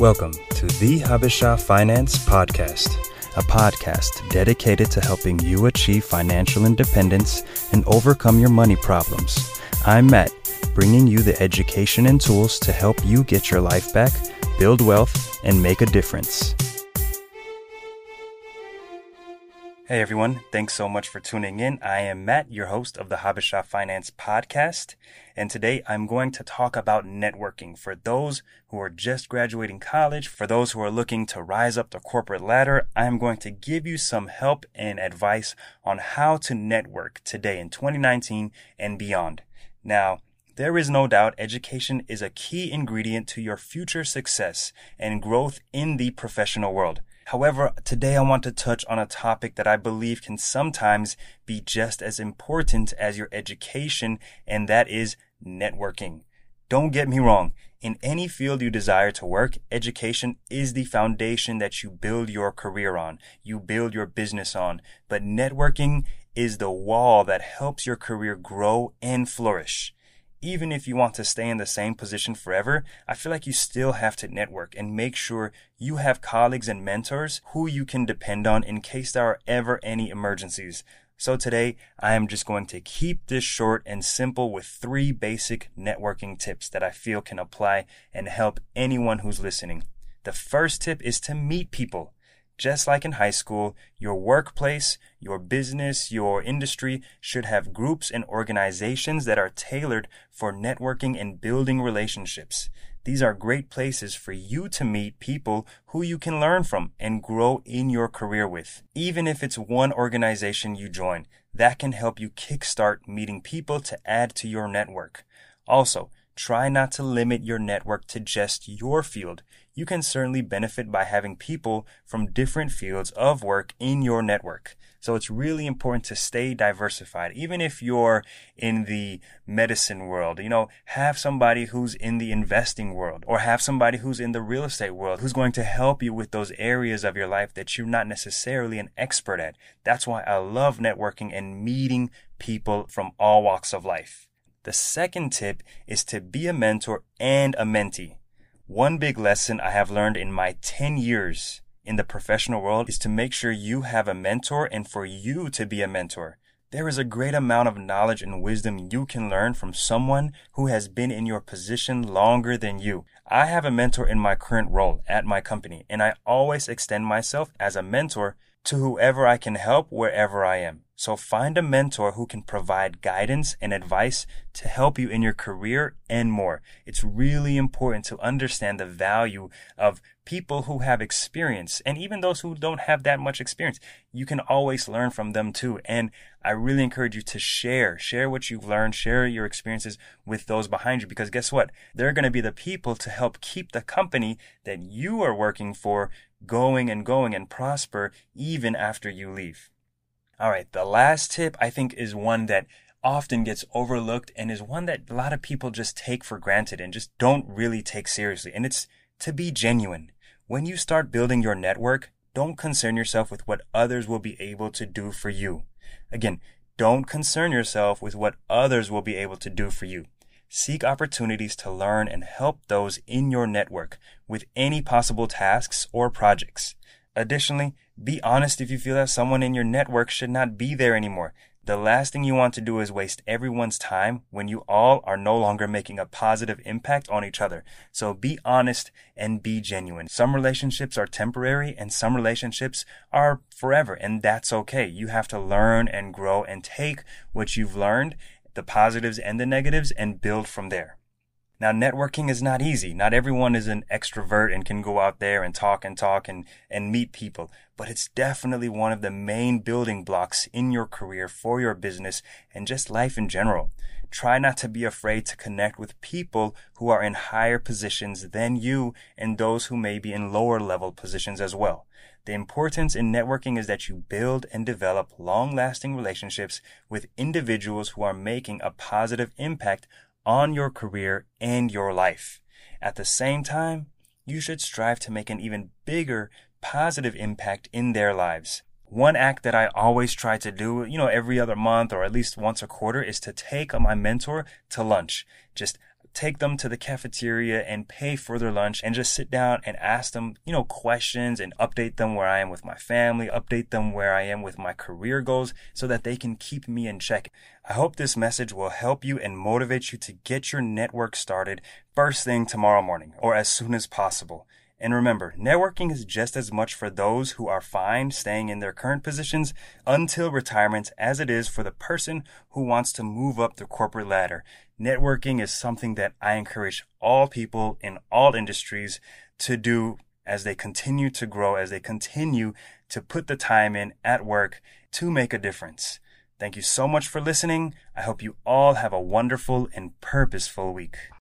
Welcome to the Habesha Finance Podcast, a podcast dedicated to helping you achieve financial independence and overcome your money problems. I'm Matt, bringing you the education and tools to help you get your life back, build wealth, and make a difference. Hey everyone, thanks so much for tuning in. I am Matt, your host of the Habesha Finance Podcast, and today I'm going to talk about networking for those who are just graduating college, for those who are looking to rise up the corporate ladder. I'm going to give you some help and advice on how to network today in 2019 and beyond. Now, there is no doubt education is a key ingredient to your future success and growth in the professional world. However, today I want to touch on a topic that I believe can sometimes be just as important as your education, and that is networking. Don't get me wrong. In any field you desire to work, education is the foundation that you build your career on, you build your business on. But networking is the wall that helps your career grow and flourish even if you want to stay in the same position forever, I feel like you still have to network and make sure you have colleagues and mentors who you can depend on in case there are ever any emergencies. So today, I am just going to keep this short and simple with three basic networking tips that I feel can apply and help anyone who's listening. The first tip is to meet people. Just like in high school, your workplace, your business, your industry should have groups and organizations that are tailored for networking and building relationships. These are great places for you to meet people who you can learn from and grow in your career with. Even if it's one organization you join, that can help you kickstart meeting people to add to your network. Also, try not to limit your network to just your field you can certainly benefit by having people from different fields of work in your network. So it's really important to stay diversified. Even if you're in the medicine world, you know, have somebody who's in the investing world or have somebody who's in the real estate world who's going to help you with those areas of your life that you're not necessarily an expert at. That's why I love networking and meeting people from all walks of life. The second tip is to be a mentor and a mentee. One big lesson I have learned in my 10 years in the professional world is to make sure you have a mentor and for you to be a mentor. There is a great amount of knowledge and wisdom you can learn from someone who has been in your position longer than you. I have a mentor in my current role at my company, and I always extend myself as a mentor to whoever I can help wherever I am. So find a mentor who can provide guidance and advice to help you in your career and more. It's really important to understand the value of people who have experience and even those who don't have that much experience. You can always learn from them too. And I really encourage you to share, share what you've learned, share your experiences with those behind you because guess what? They're going to be the people to help keep the company that you are working for going and going and prosper even after you leave. All right, the last tip I think is one that often gets overlooked and is one that a lot of people just take for granted and just don't really take seriously. And it's to be genuine. When you start building your network, don't concern yourself with what others will be able to do for you. Again, don't concern yourself with what others will be able to do for you. Seek opportunities to learn and help those in your network with any possible tasks or projects. Additionally, be honest if you feel that someone in your network should not be there anymore. The last thing you want to do is waste everyone's time when you all are no longer making a positive impact on each other. So be honest and be genuine. Some relationships are temporary and some relationships are forever, and that's okay. You have to learn and grow and take what you've learned, the positives and the negatives, and build from there. Now, networking is not easy. Not everyone is an extrovert and can go out there and talk and talk and, and meet people, but it's definitely one of the main building blocks in your career for your business and just life in general. Try not to be afraid to connect with people who are in higher positions than you and those who may be in lower level positions as well. The importance in networking is that you build and develop long lasting relationships with individuals who are making a positive impact on your career and your life. At the same time, you should strive to make an even bigger positive impact in their lives. One act that I always try to do, you know, every other month or at least once a quarter is to take my mentor to lunch. Just take them to the cafeteria and pay for their lunch and just sit down and ask them, you know, questions and update them where I am with my family, update them where I am with my career goals so that they can keep me in check. I hope this message will help you and motivate you to get your network started first thing tomorrow morning or as soon as possible. And remember, networking is just as much for those who are fine staying in their current positions until retirement as it is for the person who wants to move up the corporate ladder. Networking is something that I encourage all people in all industries to do as they continue to grow, as they continue to put the time in at work to make a difference. Thank you so much for listening. I hope you all have a wonderful and purposeful week.